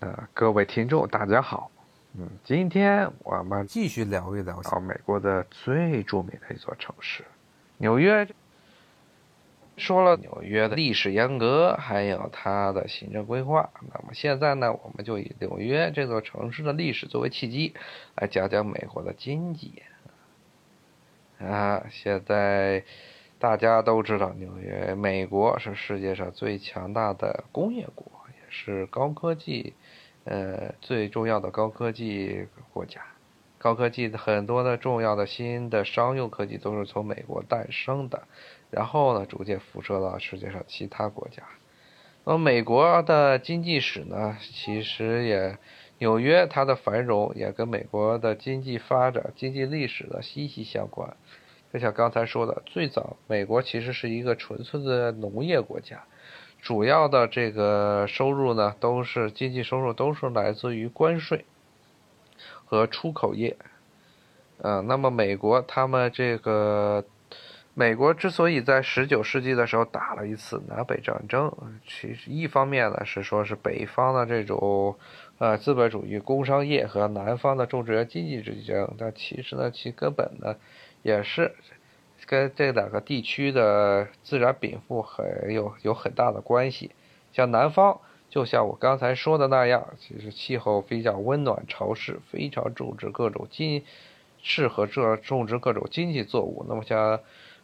呃，各位听众，大家好。嗯，今天我们继续聊一聊到美国的最著名的一座城市——纽约。说了纽约的历史沿革，还有它的行政规划。那么现在呢，我们就以纽约这座城市的历史作为契机，来讲讲美国的经济。啊，现在大家都知道，纽约，美国是世界上最强大的工业国，也是高科技，呃，最重要的高科技国家。高科技的很多的重要的新的商用科技都是从美国诞生的，然后呢，逐渐辐射到世界上其他国家。那么美国的经济史呢，其实也纽约它的繁荣也跟美国的经济发展、经济历史的息息相关。就像刚才说的，最早美国其实是一个纯粹的农业国家，主要的这个收入呢，都是经济收入都是来自于关税。和出口业，嗯，那么美国他们这个，美国之所以在十九世纪的时候打了一次南北战争，其实一方面呢是说是北方的这种，呃，资本主义工商业和南方的种植园经济之争，但其实呢其根本呢也是跟这两个地区的自然禀赋很有有很大的关系，像南方。就像我刚才说的那样，其实气候比较温暖潮湿，非常种植各种经，适合这种植各种经济作物。那么像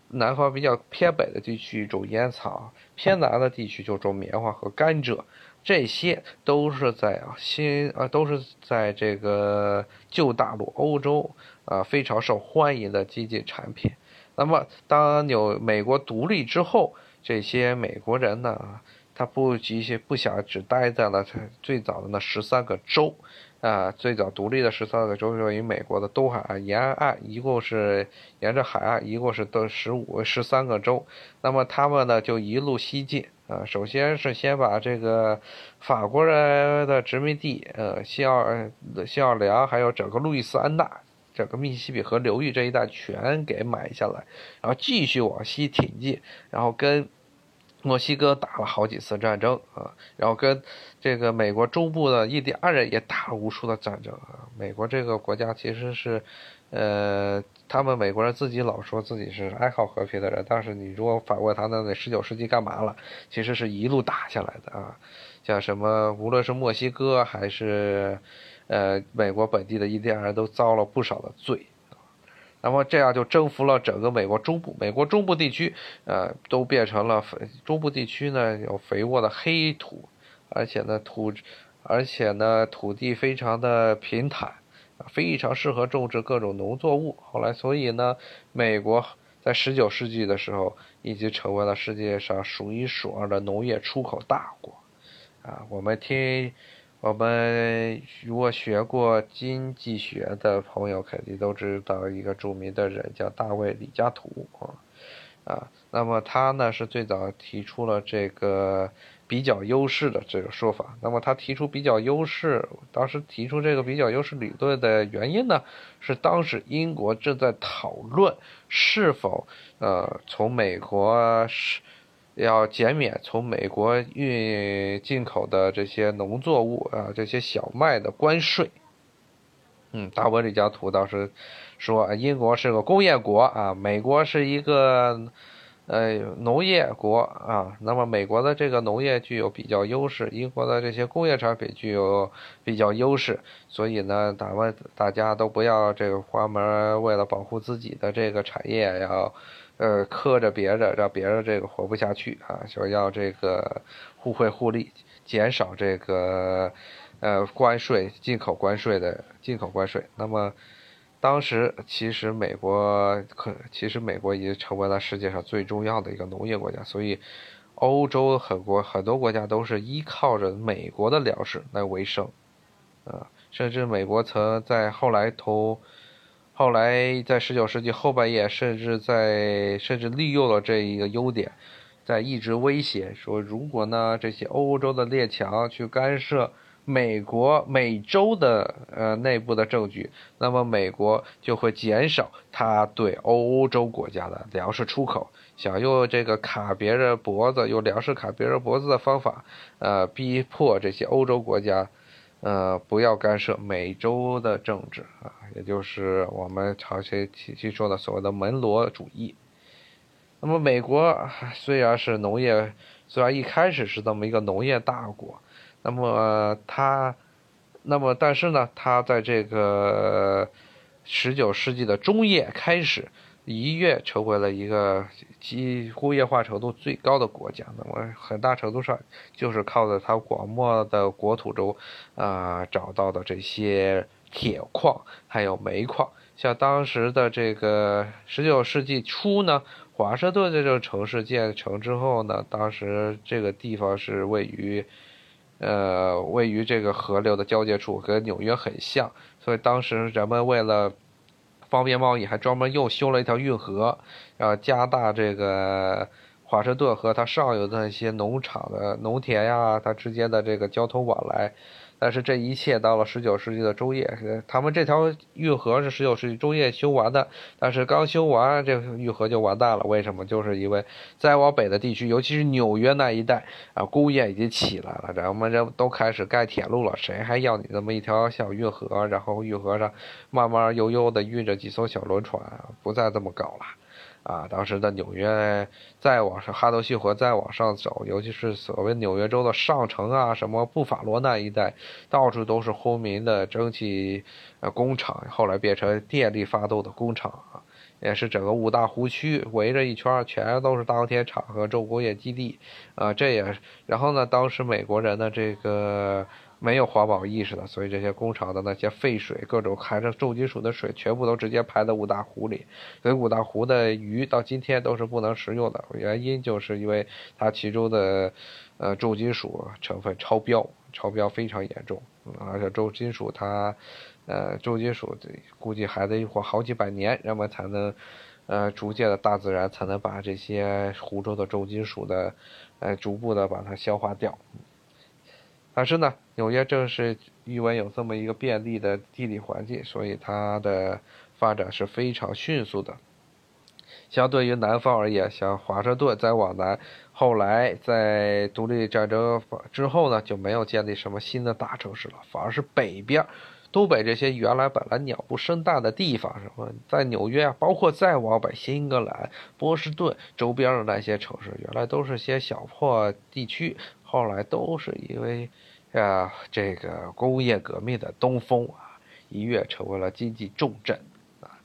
南方比较偏北的地区种烟草，偏南的地区就种棉花和甘蔗，这些都是在新啊都是在这个旧大陆欧洲啊非常受欢迎的经济产品。那么当有美国独立之后，这些美国人呢？他不急些不想只待在了他最早的那十三个州，啊，最早独立的十三个州是于美国的东海岸沿岸，一共是沿着海岸，一共是都十五十三个州。那么他们呢就一路西进，啊，首先是先把这个法国人的殖民地，呃，新奥新奥良还有整个路易斯安那，整个密西西比河流域这一带全给买下来，然后继续往西挺进，然后跟。墨西哥打了好几次战争啊，然后跟这个美国中部的印第安人也打了无数的战争啊。美国这个国家其实是，呃，他们美国人自己老说自己是爱好和平的人，但是你如果反问他，那那十九世纪干嘛了？其实是一路打下来的啊。像什么，无论是墨西哥还是，呃，美国本地的印第安人都遭了不少的罪。那么这样就征服了整个美国中部，美国中部地区，呃，都变成了肥中部地区呢有肥沃的黑土，而且呢土，而且呢土地非常的平坦，非常适合种植各种农作物。后来，所以呢，美国在十九世纪的时候，已经成为了世界上数一数二的农业出口大国。啊，我们听。我们如果学过经济学的朋友，肯定都知道一个著名的人叫大卫·李嘉图啊啊。那么他呢是最早提出了这个比较优势的这个说法。那么他提出比较优势，当时提出这个比较优势理论的原因呢，是当时英国正在讨论是否呃从美国是。要减免从美国运进口的这些农作物啊，这些小麦的关税。嗯，达文这家图当时说，英国是个工业国啊，美国是一个呃农业国啊。那么美国的这个农业具有比较优势，英国的这些工业产品具有比较优势。所以呢，咱们大家都不要这个关门，为了保护自己的这个产业要。呃，磕着别人，让别人这个活不下去啊！说要这个互惠互利，减少这个呃关税、进口关税的进口关税。那么，当时其实美国可其实美国已经成为了世界上最重要的一个农业国家，所以欧洲很多很多国家都是依靠着美国的粮食来为生啊，甚至美国曾在后来投。后来在十九世纪后半叶，甚至在甚至利用了这一个优点，在一直威胁说，如果呢这些欧洲的列强去干涉美国美洲的呃内部的证据，那么美国就会减少它对欧洲国家的粮食出口，想用这个卡别人脖子，用粮食卡别人脖子的方法，呃，逼迫这些欧洲国家。呃，不要干涉美洲的政治啊，也就是我们长期期说的所谓的门罗主义。那么，美国虽然是农业，虽然一开始是这么一个农业大国，那么它，那么但是呢，它在这个十九世纪的中叶开始。一跃成为了一个机工业化程度最高的国家，那么很大程度上就是靠着它广袤的国土中，啊找到的这些铁矿还有煤矿。像当时的这个十九世纪初呢，华盛顿这个城市建成之后呢，当时这个地方是位于，呃位于这个河流的交界处，跟纽约很像，所以当时人们为了方便贸易，还专门又修了一条运河，然后加大这个华盛顿和它上游的那些农场的农田呀，它之间的这个交通往来。但是这一切到了十九世纪的中叶，他们这条运河是十九世纪中叶修完的，但是刚修完，这运河就完蛋了。为什么？就是因为再往北的地区，尤其是纽约那一带啊，工业已经起来了，咱们这都开始盖铁路了，谁还要你那么一条小运河？然后运河上慢慢悠悠的运着几艘小轮船，不再这么搞了。啊，当时的纽约再往上，哈德逊河再往上走，尤其是所谓纽约州的上城啊，什么布法罗那一带，到处都是轰鸣的蒸汽呃工厂，后来变成电力发动的工厂啊，也是整个五大湖区围着一圈，全都是稻田场和重工业基地啊，这也，然后呢，当时美国人的这个。没有环保意识的，所以这些工厂的那些废水，各种含着重金属的水，全部都直接排到五大湖里。所以五大湖的鱼到今天都是不能食用的，原因就是因为它其中的，呃，重金属成分超标，超标非常严重。而且重金属它，呃，重金属估计还得活好几百年，人们才能，呃，逐渐的大自然才能把这些湖中的重金属的，呃，逐步的把它消化掉。但是呢，纽约正是因为有这么一个便利的地理环境，所以它的发展是非常迅速的。相对于南方而言，像华盛顿再往南，后来在独立战争之后呢，就没有建立什么新的大城市了，反而是北边、东北这些原来本来鸟不生蛋的地方，什么在纽约啊，包括再往北，新英格兰、波士顿周边的那些城市，原来都是些小破地区。后来都是因为，啊，这个工业革命的东风啊，一跃成为了经济重镇啊。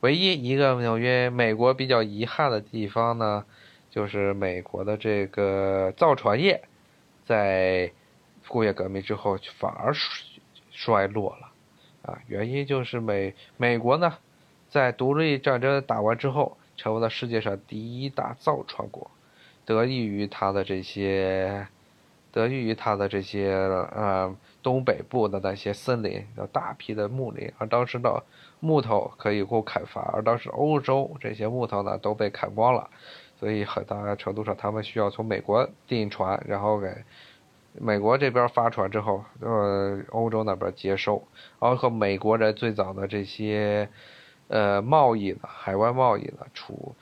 唯一一个纽约美国比较遗憾的地方呢，就是美国的这个造船业，在工业革命之后反而衰落了啊。原因就是美美国呢，在独立战争打完之后，成为了世界上第一大造船国，得益于它的这些。得益于它的这些呃东北部的那些森林，有大批的木林，而当时的木头可以供砍伐，而当时欧洲这些木头呢都被砍光了，所以很大程度上他们需要从美国订船，然后给美国这边发船之后，呃欧洲那边接收，然后美国人最早的这些呃贸易呢，海外贸易呢处。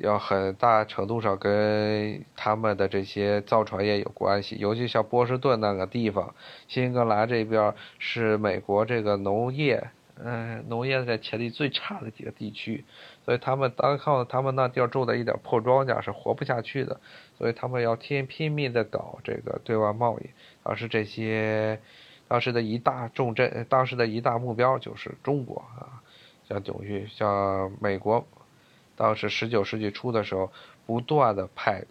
要很大程度上跟他们的这些造船业有关系，尤其像波士顿那个地方，新英格兰这边是美国这个农业，嗯，农业在潜力最差的几个地区，所以他们单靠他们那地儿种的一点破庄稼是活不下去的，所以他们要天拼命的搞这个对外贸易。当时这些，当时的一大重镇，当时的一大目标就是中国啊，像纽约，像美国。当时十九世纪初的时候，不断的派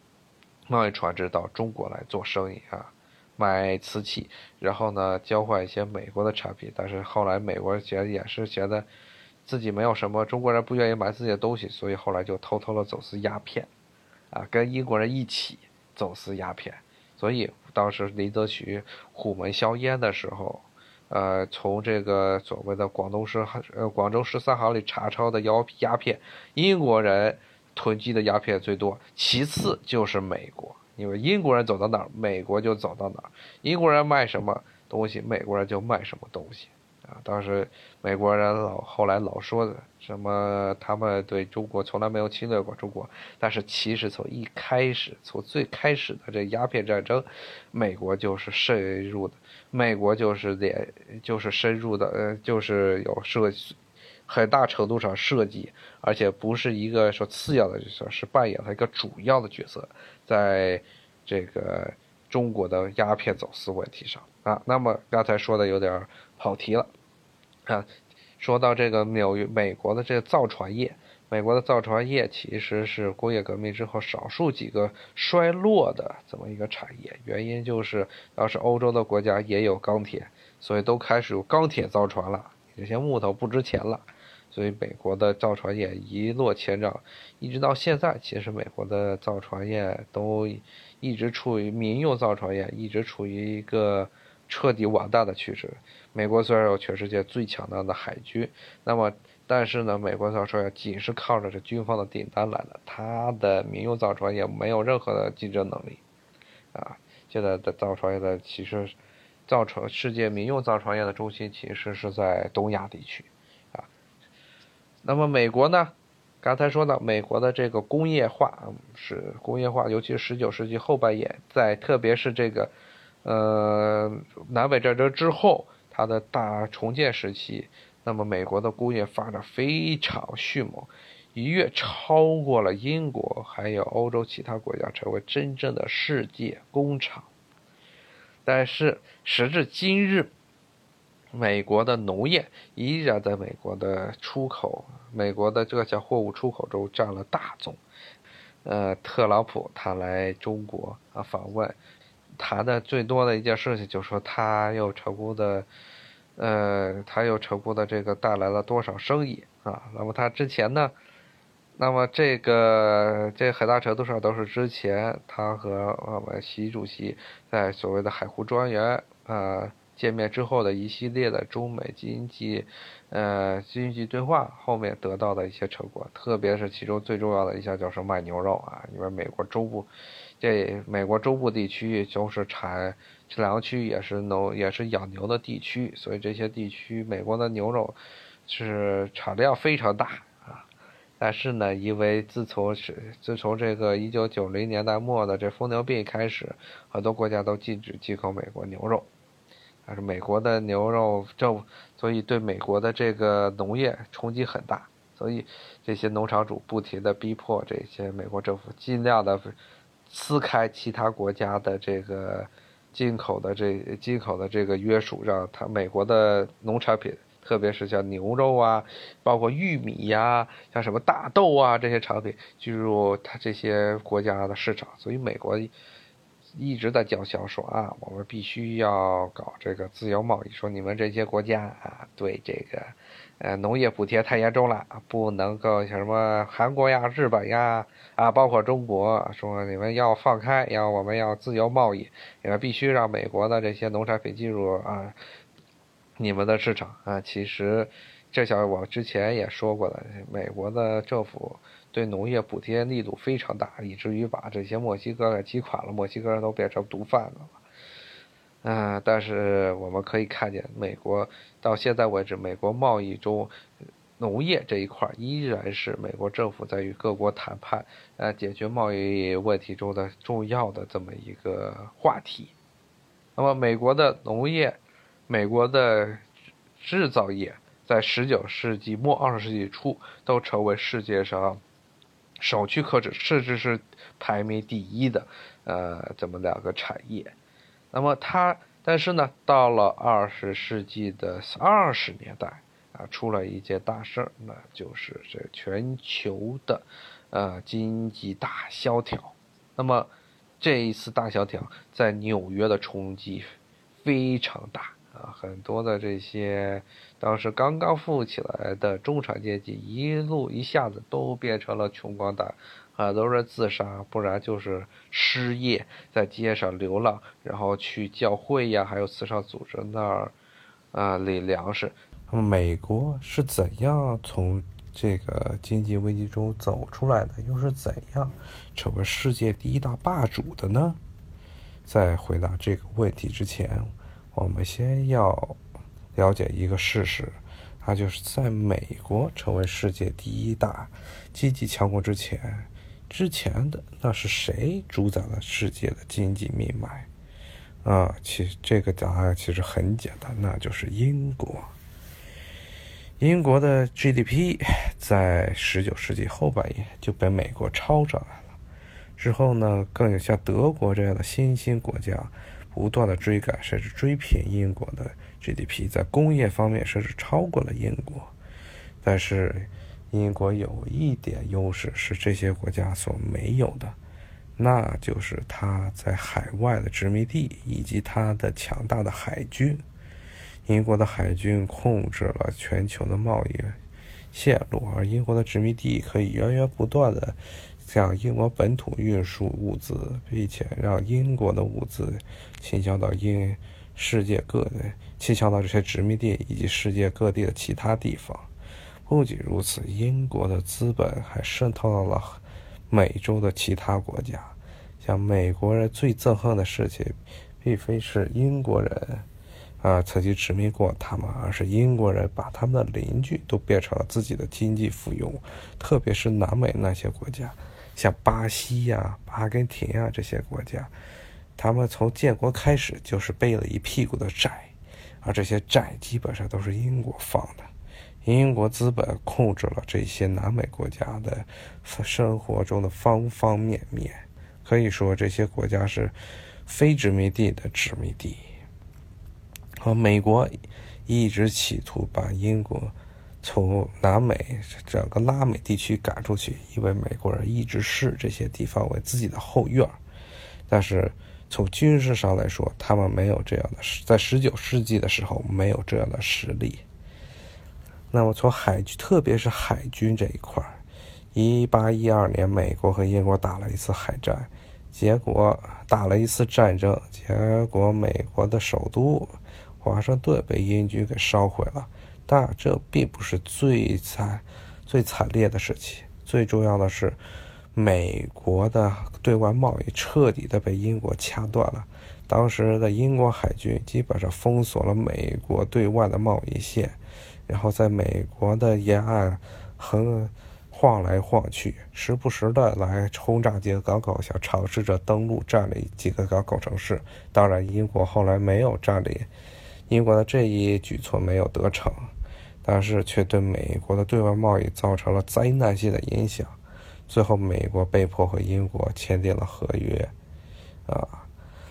贸易船只到中国来做生意啊，买瓷器，然后呢交换一些美国的产品。但是后来美国觉得也是觉得自己没有什么，中国人不愿意买自己的东西，所以后来就偷偷的走私鸦片，啊，跟英国人一起走私鸦片。所以当时林则徐虎门销烟的时候。呃，从这个所谓的广东十呃广州十三行里查抄的鸦鸦片，英国人囤积的鸦片最多，其次就是美国，因为英国人走到哪儿，美国就走到哪儿，英国人卖什么东西，美国人就卖什么东西，啊，当时美国人老后来老说的什么，他们对中国从来没有侵略过中国，但是其实从一开始，从最开始的这鸦片战争，美国就是深入的，美国就是连就是深入的，呃，就是有设很大程度上设计，而且不是一个说次要的角色，是扮演了一个主要的角色，在这个。中国的鸦片走私问题上啊，那么刚才说的有点跑题了啊。说到这个纽约，美国的这个造船业，美国的造船业其实是工业革命之后少数几个衰落的这么一个产业。原因就是当时欧洲的国家也有钢铁，所以都开始有钢铁造船了。这些木头不值钱了，所以美国的造船业一落千丈，一直到现在，其实美国的造船业都。一直处于民用造船业，一直处于一个彻底完蛋的趋势。美国虽然有全世界最强大的海军，那么但是呢，美国造船业仅是靠着这军方的订单来的，它的民用造船业没有任何的竞争能力。啊，现在的造船业的其实造船世界民用造船业的中心其实是在东亚地区，啊，那么美国呢？刚才说到美国的这个工业化，是工业化，尤其是十九世纪后半叶，在特别是这个，呃，南北战争之后，它的大重建时期，那么美国的工业发展非常迅猛，一跃超过了英国，还有欧洲其他国家，成为真正的世界工厂。但是时至今日。美国的农业依然在美国的出口，美国的这项货物出口中占了大宗。呃，特朗普他来中国啊访问，谈的最多的一件事情就是说他又成功的，呃，他又成功的这个带来了多少生意啊？那么他之前呢？那么这个这很大程度上都是之前他和我们习主席在所谓的海湖庄园啊。见面之后的一系列的中美经济，呃，经济对话后面得到的一些成果，特别是其中最重要的一项就是卖牛肉啊，因为美国中部，这美国中部地区就是产这两个区也是农也是养牛的地区，所以这些地区美国的牛肉是产量非常大啊。但是呢，因为自从是自从这个一九九零年代末的这疯牛病开始，很多国家都禁止进口美国牛肉。但是美国的牛肉政，所以对美国的这个农业冲击很大，所以这些农场主不停的逼迫这些美国政府尽量的撕开其他国家的这个进口的这进口的这个约束，让它美国的农产品，特别是像牛肉啊，包括玉米呀，像什么大豆啊这些产品进入它这些国家的市场，所以美国。一直在叫嚣说啊，我们必须要搞这个自由贸易。说你们这些国家啊，对这个，呃，农业补贴太严重了，不能够像什么韩国呀、日本呀，啊，包括中国，说你们要放开，要我们要自由贸易，你们必须让美国的这些农产品进入啊，你们的市场啊。其实，这小我之前也说过了，美国的政府。对农业补贴力度非常大，以至于把这些墨西哥给击垮了，墨西哥人都变成毒贩子了。嗯，但是我们可以看见，美国到现在为止，美国贸易中农业这一块依然是美国政府在与各国谈判、呃解决贸易问题中的重要的这么一个话题。那么，美国的农业、美国的制造业，在十九世纪末二十世纪初都成为世界上。首屈可指，甚至是排名第一的，呃，这么两个产业。那么它，但是呢，到了二十世纪的二十年代啊，出了一件大事儿，那就是这全球的，呃，经济大萧条。那么这一次大萧条在纽约的冲击非常大。啊，很多的这些当时刚刚富起来的中产阶级，一路一下子都变成了穷光蛋，很多人自杀，不然就是失业，在街上流浪，然后去教会呀，还有慈善组织那儿啊领粮食。那么美国是怎样从这个经济危机中走出来的？又是怎样成为世界第一大霸主的呢？在回答这个问题之前。我们先要了解一个事实，那就是在美国成为世界第一大经济强国之前，之前的那是谁主宰了世界的经济命脉？啊，其这个答案其实很简单，那就是英国。英国的 GDP 在十九世纪后半叶就被美国超上来了，之后呢，更有像德国这样的新兴国家不断的追赶，甚至追平英国的 GDP，在工业方面甚至超过了英国。但是，英国有一点优势是这些国家所没有的，那就是它在海外的殖民地以及它的强大的海军。英国的海军控制了全球的贸易线路，而英国的殖民地可以源源不断的向英国本土运输物资，并且让英国的物资倾销到英世界各地，倾销到这些殖民地以及世界各地的其他地方。不仅如此，英国的资本还渗透到了美洲的其他国家。像美国人最憎恨的事情，并非是英国人。啊，曾经殖民过他们，而是英国人把他们的邻居都变成了自己的经济附庸，特别是南美那些国家，像巴西呀、阿根廷啊这些国家，他们从建国开始就是背了一屁股的债，而这些债基本上都是英国放的，英国资本控制了这些南美国家的生活中的方方面面，可以说这些国家是非殖民地的殖民地。和美国一直企图把英国从南美整个拉美地区赶出去，因为美国人一直视这些地方为自己的后院。但是从军事上来说，他们没有这样的，在十九世纪的时候没有这样的实力。那么从海军，特别是海军这一块一八一二年，美国和英国打了一次海战，结果打了一次战争，结果美国的首都。华盛顿被英军给烧毁了，但这并不是最惨、最惨烈的事情。最重要的是，美国的对外贸易彻底的被英国掐断了。当时的英国海军基本上封锁了美国对外的贸易线，然后在美国的沿岸横晃来晃去，时不时的来轰炸几个港口，想尝试着登陆占领几个港口城市。当然，英国后来没有占领。英国的这一举措没有得逞，但是却对美国的对外贸易造成了灾难性的影响。最后，美国被迫和英国签订了合约，啊，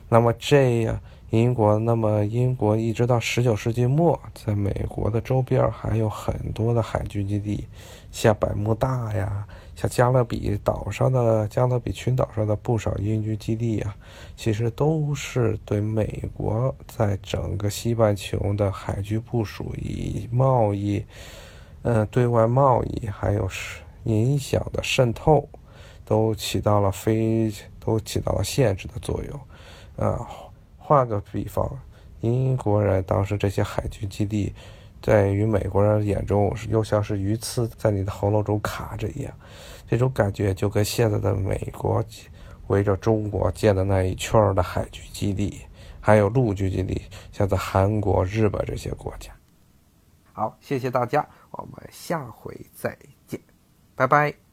那么这样。英国，那么英国一直到十九世纪末，在美国的周边还有很多的海军基地，像百慕大呀，像加勒比岛上的加勒比群岛上的不少英军基地啊，其实都是对美国在整个西半球的海军部署以贸易，嗯，对外贸易还有是影响的渗透，都起到了非都起到了限制的作用，啊。换个比方，英国人当时这些海军基地，在于美国人眼中又像是鱼刺在你的喉咙中卡着一样，这种感觉就跟现在的美国围着中国建的那一圈的海军基地，还有陆军基地，像在韩国、日本这些国家。好，谢谢大家，我们下回再见，拜拜。